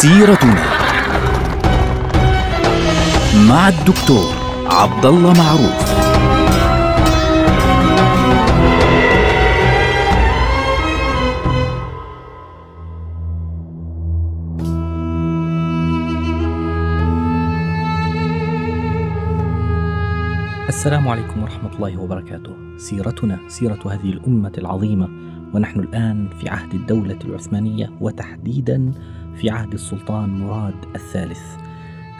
سيرتنا مع الدكتور عبد الله معروف السلام عليكم ورحمة الله وبركاته. سيرتنا سيرة هذه الأمة العظيمة ونحن الآن في عهد الدولة العثمانية وتحديدا في عهد السلطان مراد الثالث.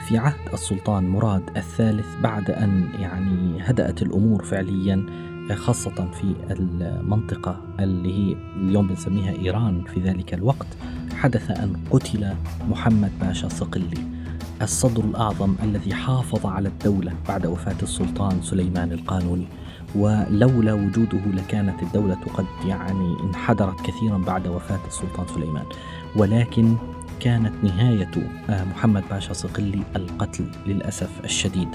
في عهد السلطان مراد الثالث بعد أن يعني هدأت الأمور فعليا خاصة في المنطقة اللي هي اليوم بنسميها إيران في ذلك الوقت حدث أن قتل محمد باشا صقلي الصدر الأعظم الذي حافظ على الدولة بعد وفاة السلطان سليمان القانوني ولولا وجوده لكانت الدولة قد يعني انحدرت كثيرا بعد وفاة السلطان سليمان ولكن كانت نهاية آه، محمد باشا صقلي القتل للأسف الشديد.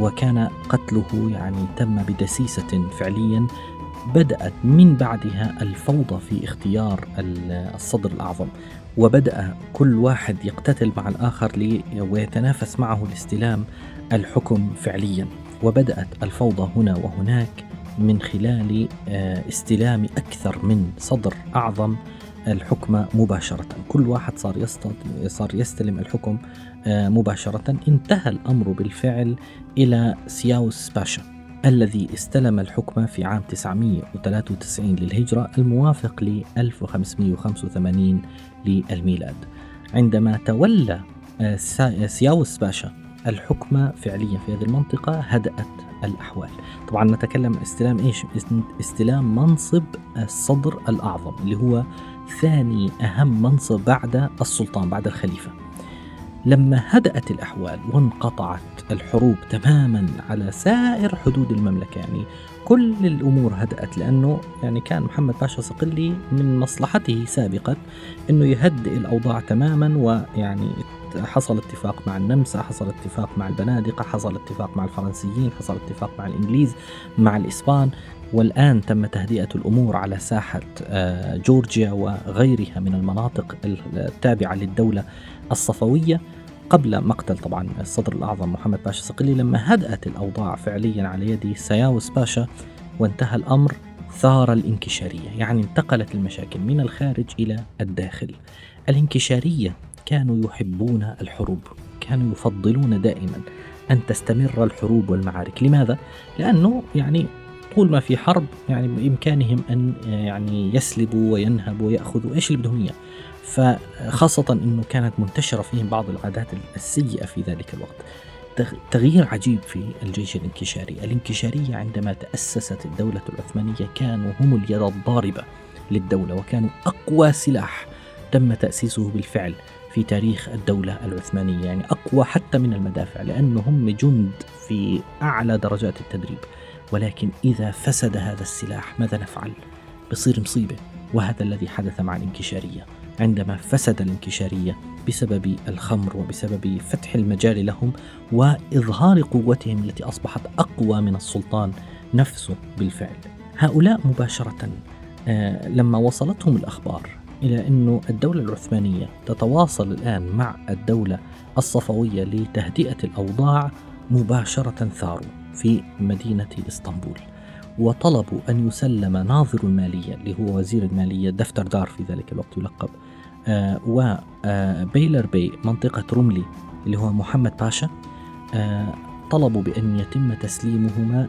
وكان قتله يعني تم بدسيسة فعليا بدأت من بعدها الفوضى في اختيار الصدر الأعظم. وبدأ كل واحد يقتتل مع الآخر ويتنافس معه لاستلام الحكم فعليا. وبدأت الفوضى هنا وهناك من خلال آه، استلام أكثر من صدر أعظم. الحكم مباشرة. كل واحد صار صار يستلم الحكم آه، مباشرة. انتهى الأمر بالفعل إلى سياوس باشا الذي استلم الحكم في عام 993 للهجرة الموافق ل 1585 للميلاد. عندما تولى آه، سياوس باشا الحكم فعليا في هذه المنطقة هدأت الأحوال. طبعا نتكلم استلام إيش؟ استلام منصب الصدر الأعظم اللي هو ثاني أهم منصب بعد السلطان بعد الخليفة. لما هدأت الأحوال وانقطعت الحروب تماما على سائر حدود المملكة يعني كل الأمور هدأت لأنه يعني كان محمد باشا صقلي من مصلحته سابقا أنه يهدئ الأوضاع تماما ويعني حصل اتفاق مع النمسا حصل اتفاق مع البنادقة حصل اتفاق مع الفرنسيين حصل اتفاق مع الإنجليز مع الإسبان. والآن تم تهدئة الأمور على ساحة آه، جورجيا وغيرها من المناطق التابعة للدولة الصفوية قبل مقتل طبعا الصدر الأعظم محمد باشا صقلي لما هدأت الأوضاع فعليا على يد سياوس باشا وانتهى الأمر ثار الانكشارية يعني انتقلت المشاكل من الخارج إلى الداخل. الانكشارية كانوا يحبون الحروب كانوا يفضلون دائما أن تستمر الحروب والمعارك. لماذا؟ لأنه يعني طول ما في حرب يعني بإمكانهم أن يعني يسلبوا وينهبوا ويأخذوا إيش اللي بدهم إياه. فخاصة أنه كانت منتشرة فيهم بعض العادات السيئة في ذلك الوقت. تغيير عجيب في الجيش الانكشاري. الانكشارية عندما تأسست الدولة العثمانية كانوا هم اليد الضاربة للدولة وكانوا أقوى سلاح تم تأسيسه بالفعل. في تاريخ الدولة العثمانية يعني أقوى حتى من المدافع لأنهم جند في أعلى درجات التدريب. ولكن إذا فسد هذا السلاح ماذا نفعل؟ بصير مصيبة وهذا الذي حدث مع الانكشارية. عندما فسد الانكشارية بسبب الخمر وبسبب فتح المجال لهم وإظهار قوتهم التي أصبحت أقوى من السلطان نفسه بالفعل. هؤلاء مباشرة آه، لما وصلتهم الأخبار إلى أن الدولة العثمانية تتواصل الآن مع الدولة الصفوية لتهدئة الأوضاع مباشرة ثاروا في مدينة إسطنبول وطلبوا أن يسلم ناظر المالية اللي هو وزير المالية دفتر دار في ذلك الوقت يلقب آه وبيلر بي منطقة رملي اللي هو محمد باشا آه طلبوا بأن يتم تسليمهما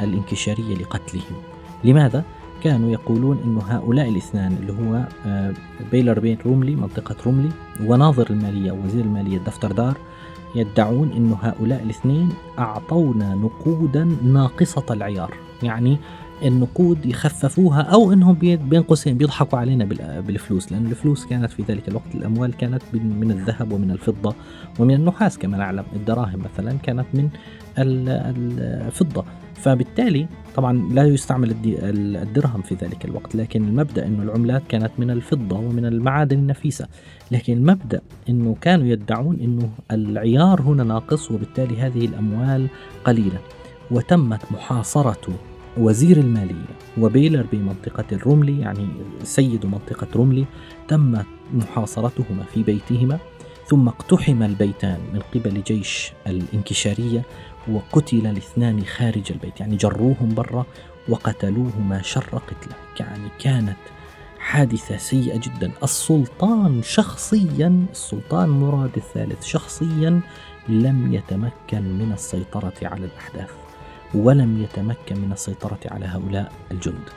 للانكشارية لقتلهم لماذا؟ كانوا يقولون أن هؤلاء الاثنان اللي هو آه بيلر بي روملي منطقة روملي وناظر المالية وزير المالية دفتر دار يدعون أن هؤلاء الاثنين أعطونا نقودا ناقصة العيار. يعني النقود يخففوها أو إنهم بين قوسين بيضحكوا علينا بالفلوس لأن الفلوس كانت في ذلك الوقت الأموال كانت من الذهب ومن الفضة ومن النحاس كما نعلم. الدراهم مثلا كانت من الفضه فبالتالي طبعا لا يستعمل الدرهم في ذلك الوقت لكن المبدأ إنه العملات كانت من الفضة ومن المعادن النفيسة. لكن المبدأ إنه كانوا يدعون إنه العيار هنا ناقص وبالتالي هذه الأموال قليلة. وتمت محاصرة وزير المالية وبيلر بمنطقة الرملي يعني سيد منطقة رملي تم محاصرتهما في بيتهما. ثم اقتحم البيتان من قبل جيش الانكشارية وقتل الاثنان خارج البيت يعني جروهم برا وقتلوهما شر قتله. يعني كانت حادثة سيئة جدا. السلطان شخصيا السلطان مراد الثالث شخصيا لم يتمكن من السيطرة على الأحداث ولم يتمكن من السيطرة على هؤلاء الجند.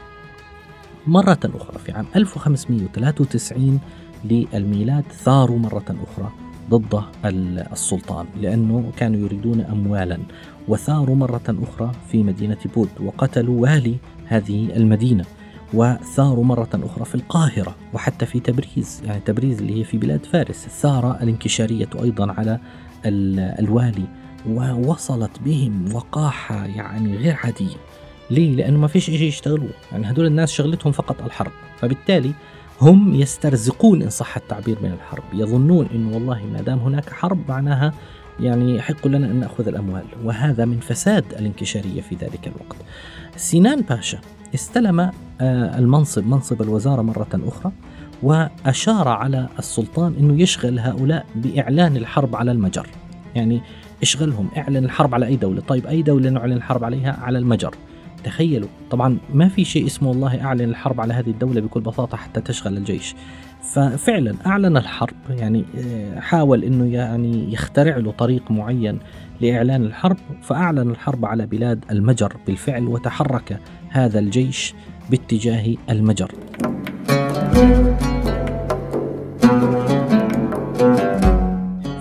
مرة أخرى في عام 1593 للميلاد ثاروا مرة أخرى. ضد السلطان لأنه كانوا يريدون أموالا وثاروا مرة أخرى في مدينة بود وقتلوا والي هذه المدينة وثاروا مرة أخرى في القاهرة وحتى في تبريز يعني تبريز اللي هي في بلاد فارس. ثار الانكشارية أيضا على الوالي ووصلت بهم وقاحة يعني غير عادية. ليه؟ لأنه ما فيش شيء يشتغلوه يعني هدول الناس شغلتهم فقط الحرب. فبالتالي هم يسترزقون إن صح التعبير من الحرب. يظنون أنه والله ما دام هناك حرب معناها يعني يحق لنا أن نأخذ الأموال وهذا من فساد الانكشارية في ذلك الوقت. سينان باشا استلم آه، المنصب منصب الوزارة مرة أخرى وأشار على السلطان أنه يشغل هؤلاء بإعلان الحرب على المجر. يعني اشغلهم اعلن الحرب على أي دولة؟ طيب أي دولة نعلن الحرب عليها؟ على المجر. تخيلوا. طبعا ما في شيء اسمه والله أعلن الحرب على هذه الدولة بكل بساطة حتى تشغل الجيش. ففعلا أعلن الحرب يعني آه، حاول أنه يعني يخترع له طريق معين لإعلان الحرب فأعلن الحرب على بلاد المجر بالفعل وتحرك هذا الجيش باتجاه المجر.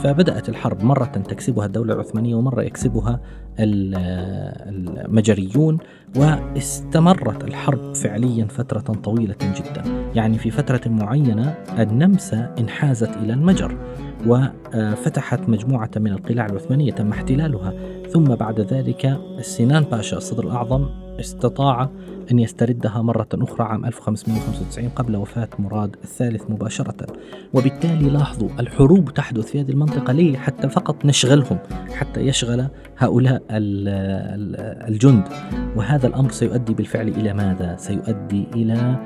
فبدأت الحرب مرة تكسبها الدولة العثمانية ومرة يكسبها المجريون واستمرت الحرب فعليا فترة طويلة جدا. يعني في فترة معينة النمسا انحازت إلى المجر وفتحت مجموعة من القلاع العثمانية تم احتلالها. ثم بعد ذلك سنان باشا الصدر الأعظم استطاع أن يستردها مرة أخرى عام 1595 قبل وفاة مراد الثالث مباشرة. وبالتالي لاحظوا الحروب تحدث في هذه المنطقة ليه؟ حتى فقط نشغلهم حتى يشغل هؤلاء الجند. وهذا الأمر سيؤدي بالفعل إلى ماذا؟ سيؤدي إلى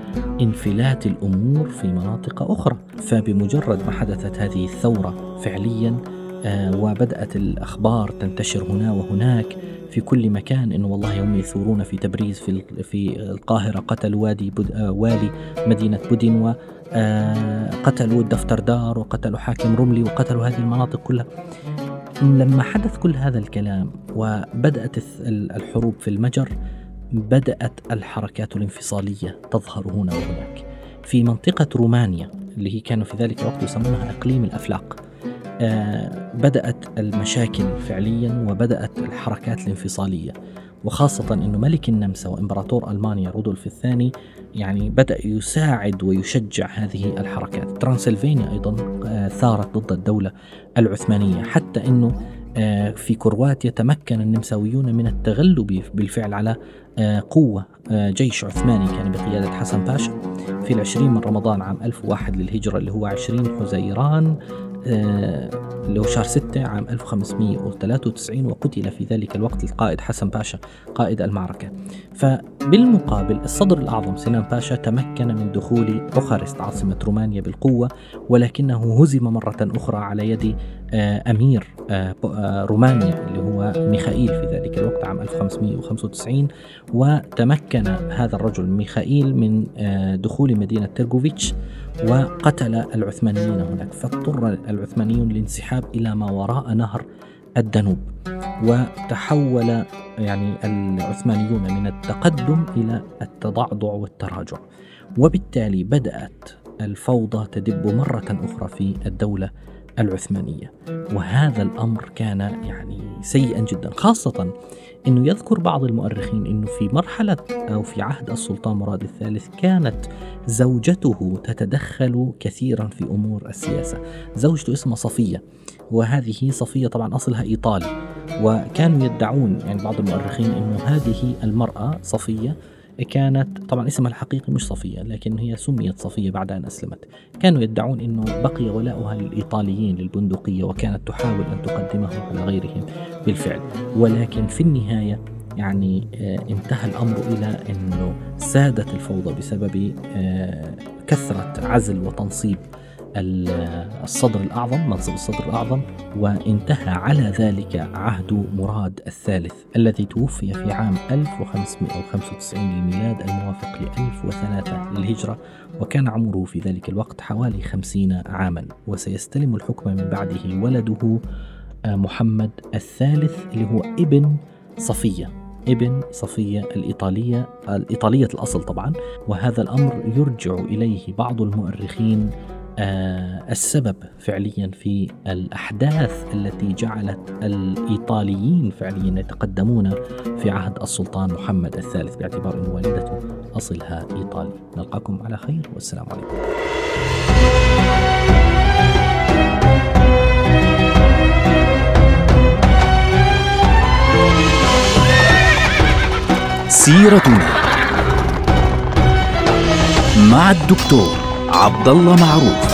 انفلات الأمور في مناطق أخرى. فبمجرد ما حدثت هذه الثورة فعليا آه، وبدأت الأخبار تنتشر هنا وهناك. في كل مكان انه والله هم يثورون في تبريز في في القاهرة قتلوا وادي بود آه والي مدينة بودين وقتلوا آه، الدفتر دار وقتلوا حاكم رملي وقتلوا هذه المناطق كلها. لما حدث كل هذا الكلام وبدأت الحروب في المجر بدأت الحركات الانفصالية تظهر هنا وهناك. في منطقة رومانيا اللي هي كانوا في ذلك الوقت يسمونها أقليم الأفلاق بدأت المشاكل فعليا وبدأت الحركات الانفصالية. وخاصة أنه ملك النمسا وإمبراطور ألمانيا رودولف الثاني يعني بدأ يساعد ويشجع هذه الحركات. ترانسلفانيا أيضا آه، ثارت ضد الدولة العثمانية حتى أنه آه، في كرواتيا تمكن النمساويون من التغلب بالفعل على قوة جيش عثماني كان بقيادة حسن باشا. في العشرين من رمضان عام 1001 للهجرة اللي هو عشرين حزيران آه، هو شهر 6 عام 1593 وقتل في ذلك الوقت القائد حسن باشا قائد المعركة. فبالمقابل الصدر الأعظم سنان باشا تمكن من دخول بوخارست عاصمة رومانيا بالقوة ولكنه هزم مرة أخرى على يد آه، أمير آه، رومانيا اللي هو ميخائيل في ذلك الوقت عام 1595 وتمكن هذا الرجل ميخائيل من دخول مدينة تيرغوفيتش وقتل العثمانيين هناك فاضطر العثمانيون للانسحاب إلى ما وراء نهر الدنوب وتحول يعني العثمانيون من التقدم إلى التضعضع والتراجع. وبالتالي بدأت الفوضى تدب مرة أخرى في الدولة العثمانية. وهذا الأمر كان يعني سيئا جدا خاصة أنه يذكر بعض المؤرخين أنه في مرحلة أو في عهد السلطان مراد الثالث كانت زوجته تتدخل كثيرا في أمور السياسة. زوجته اسمها صفية وهذه صفية طبعا أصلها إيطالي. وكانوا يدعون يعني بعض المؤرخين أنه هذه المرأة صفية كانت طبعا اسمها الحقيقي مش صفية لكن هي سميت صفية بعد أن أسلمت. كانوا يدعون أنه بقي ولاؤها للإيطاليين للبندقية وكانت تحاول أن تقدمه على غيرهم بالفعل. ولكن في النهاية يعني آه، انتهى الأمر إلى أنه سادت الفوضى بسبب آه، كثرة عزل وتنصيب الصدر الأعظم منصب الصدر الأعظم وانتهى على ذلك عهد مراد الثالث الذي توفي في عام 1595 للميلاد الموافق ل 1003 للهجرة وكان عمره في ذلك الوقت حوالي 50 عاما. وسيستلم الحكم من بعده ولده آه، محمد الثالث اللي هو ابن صفية ابن صفية الإيطالية الإيطالية الأصل طبعا. وهذا الأمر يرجع إليه بعض المؤرخين آه، السبب فعليا في الأحداث التي جعلت الإيطاليين فعليا يتقدمون في عهد السلطان محمد الثالث باعتبار أن والدته أصلها إيطالي. نلقاكم على خير والسلام عليكم. سيرتنا مع الدكتور عبد الله معروف.